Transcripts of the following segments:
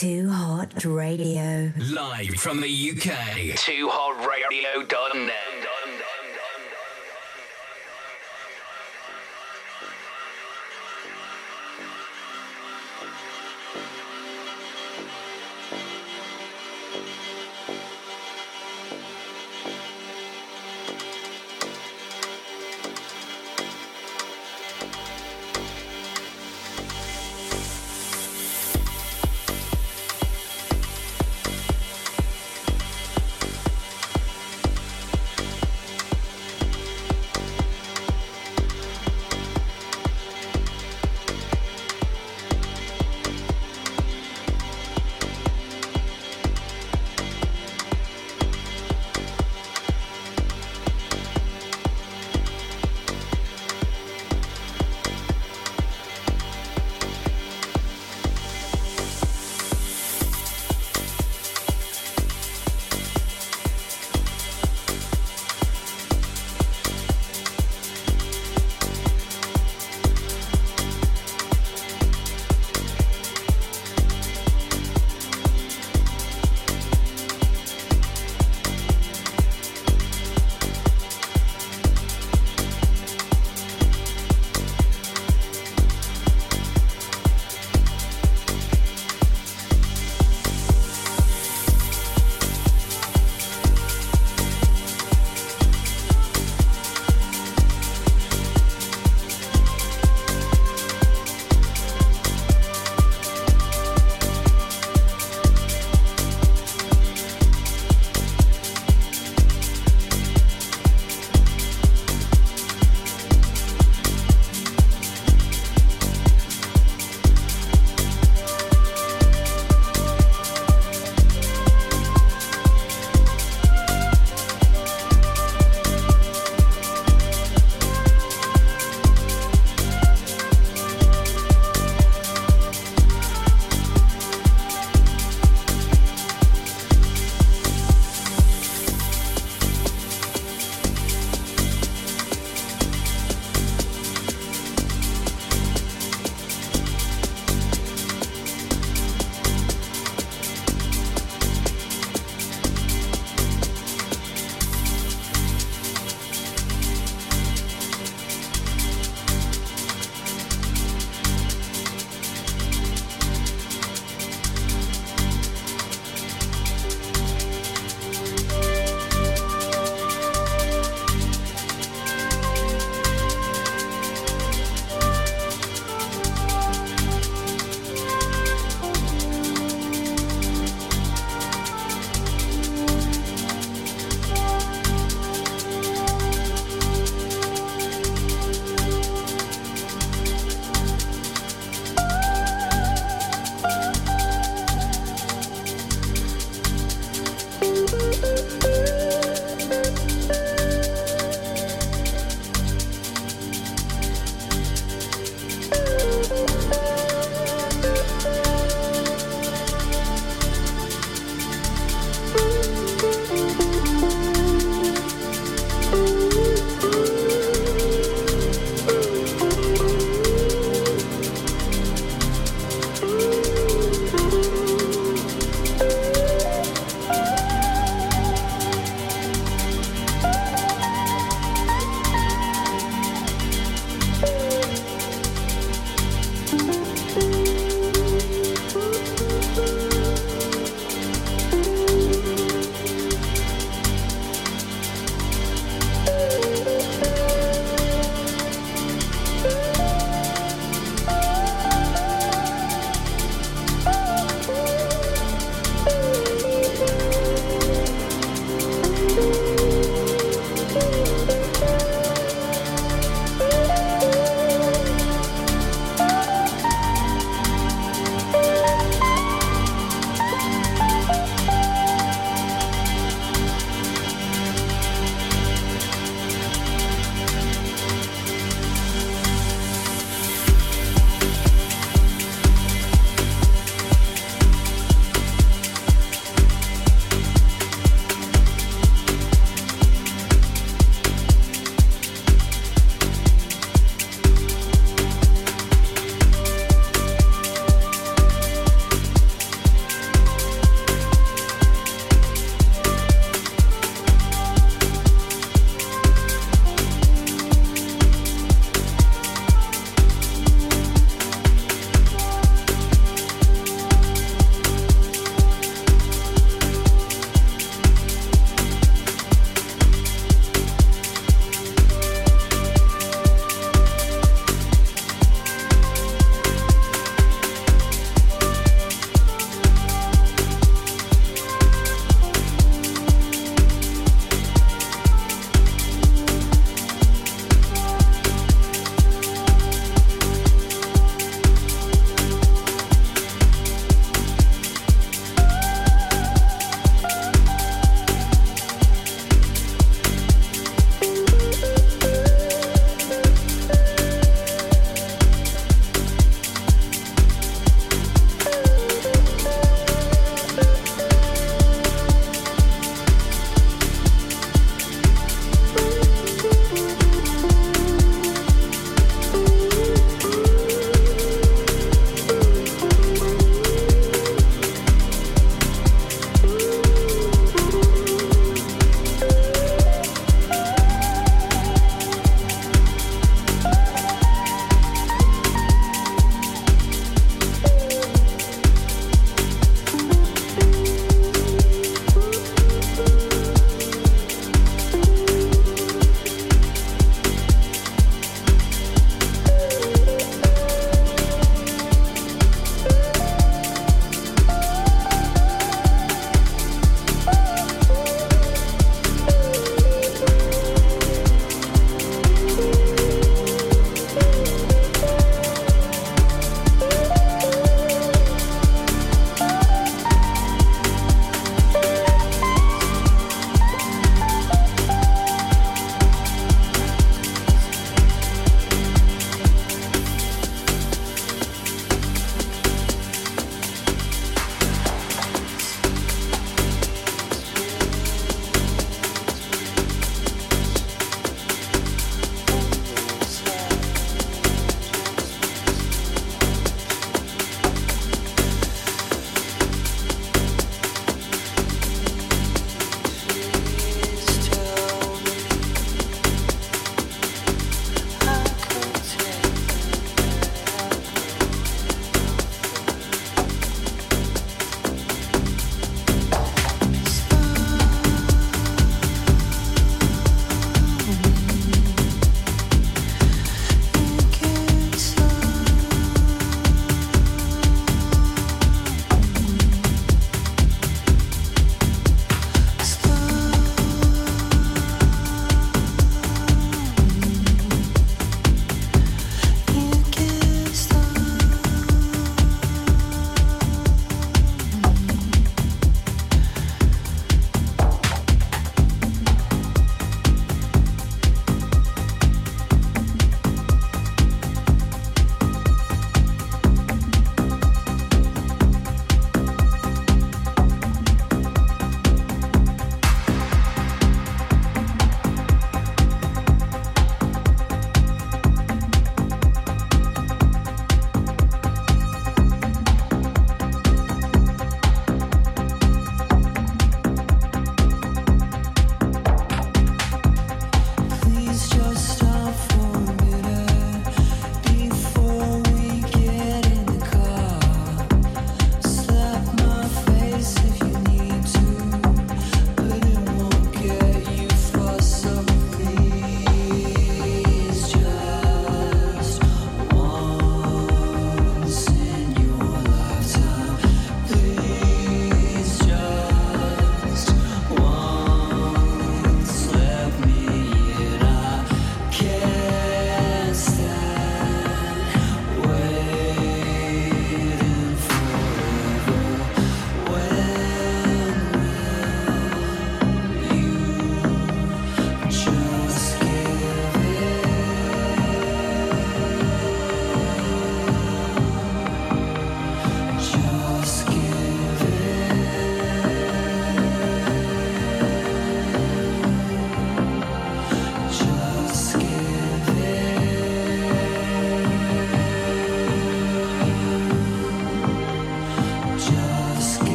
Too Hot Radio. Live from the UK. TooHotRadio.net.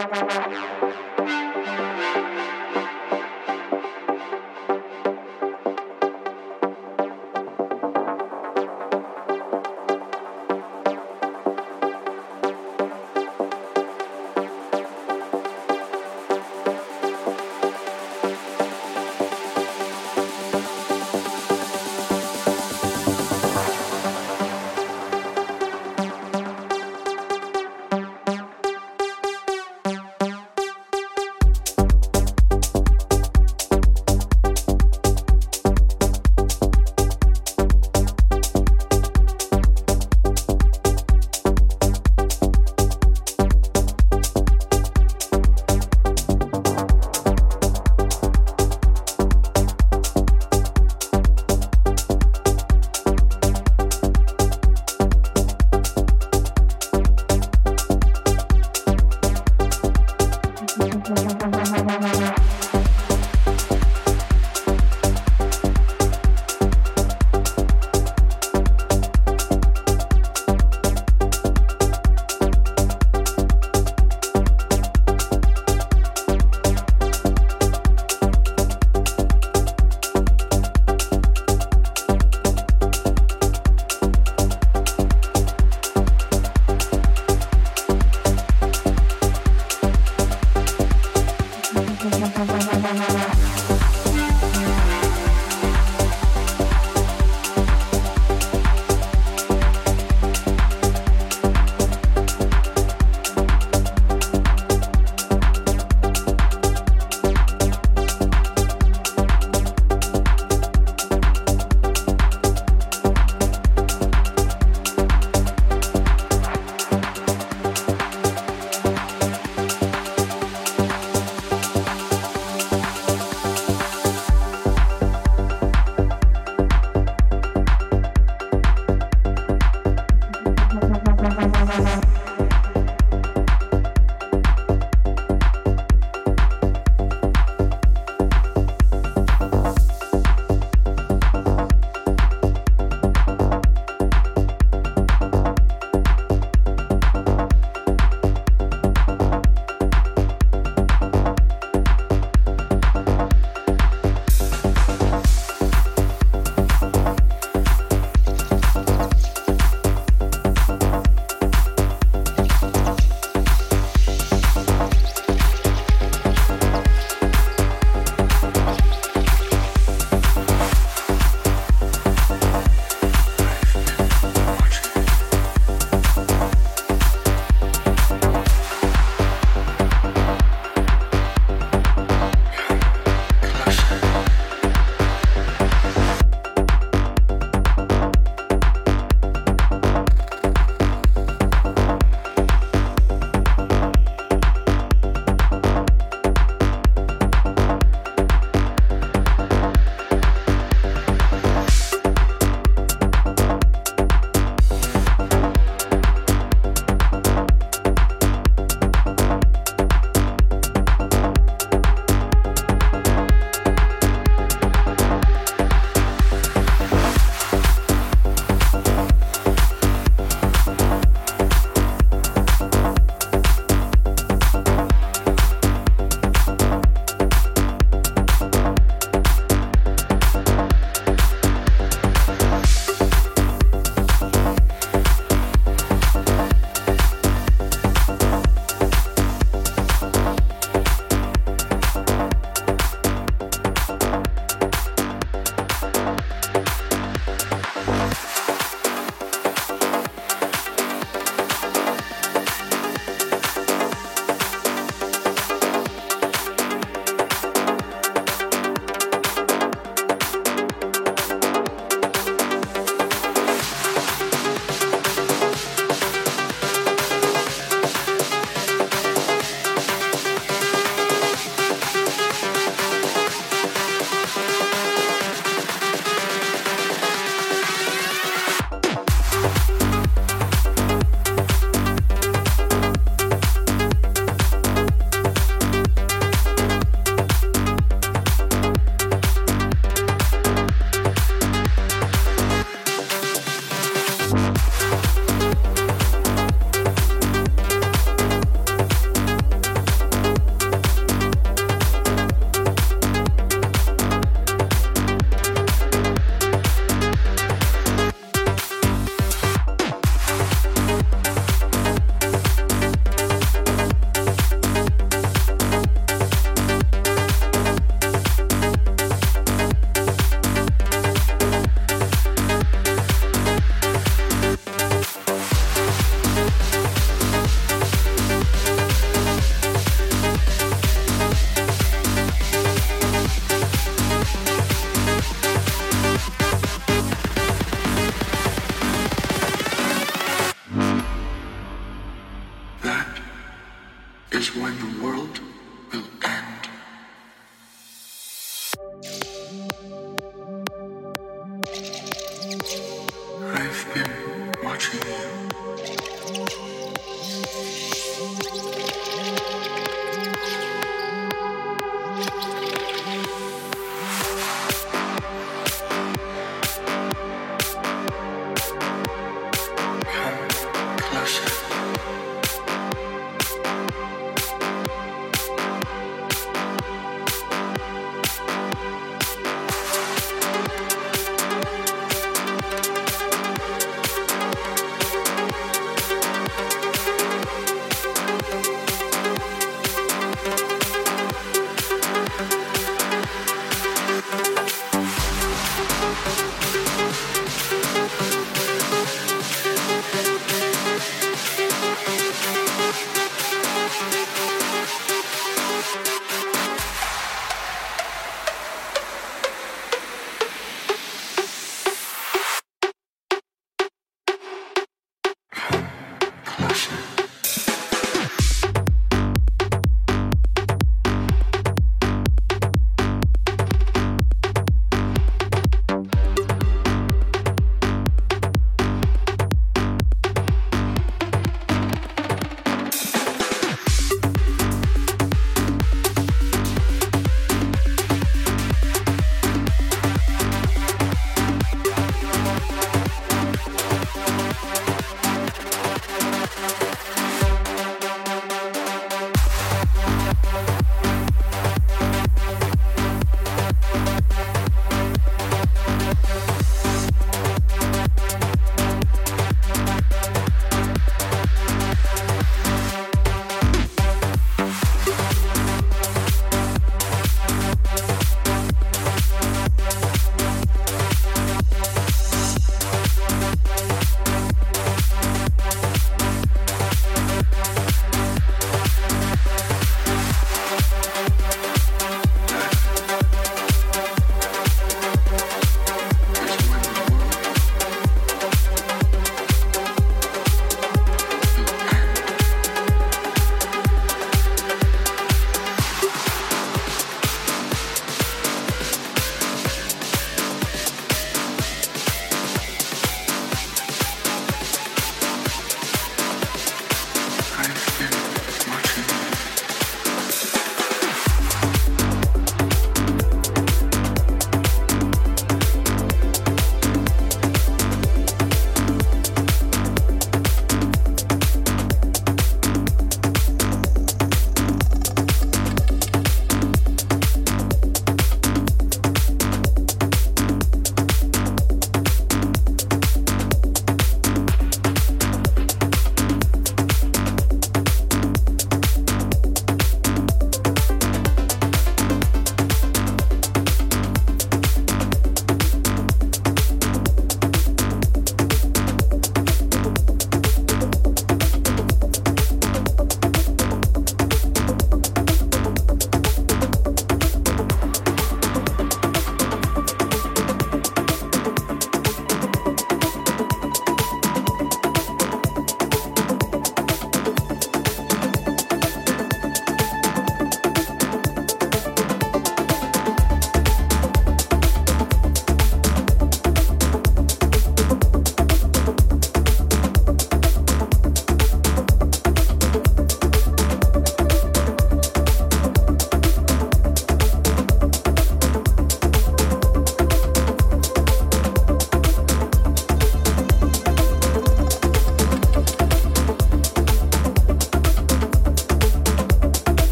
Thank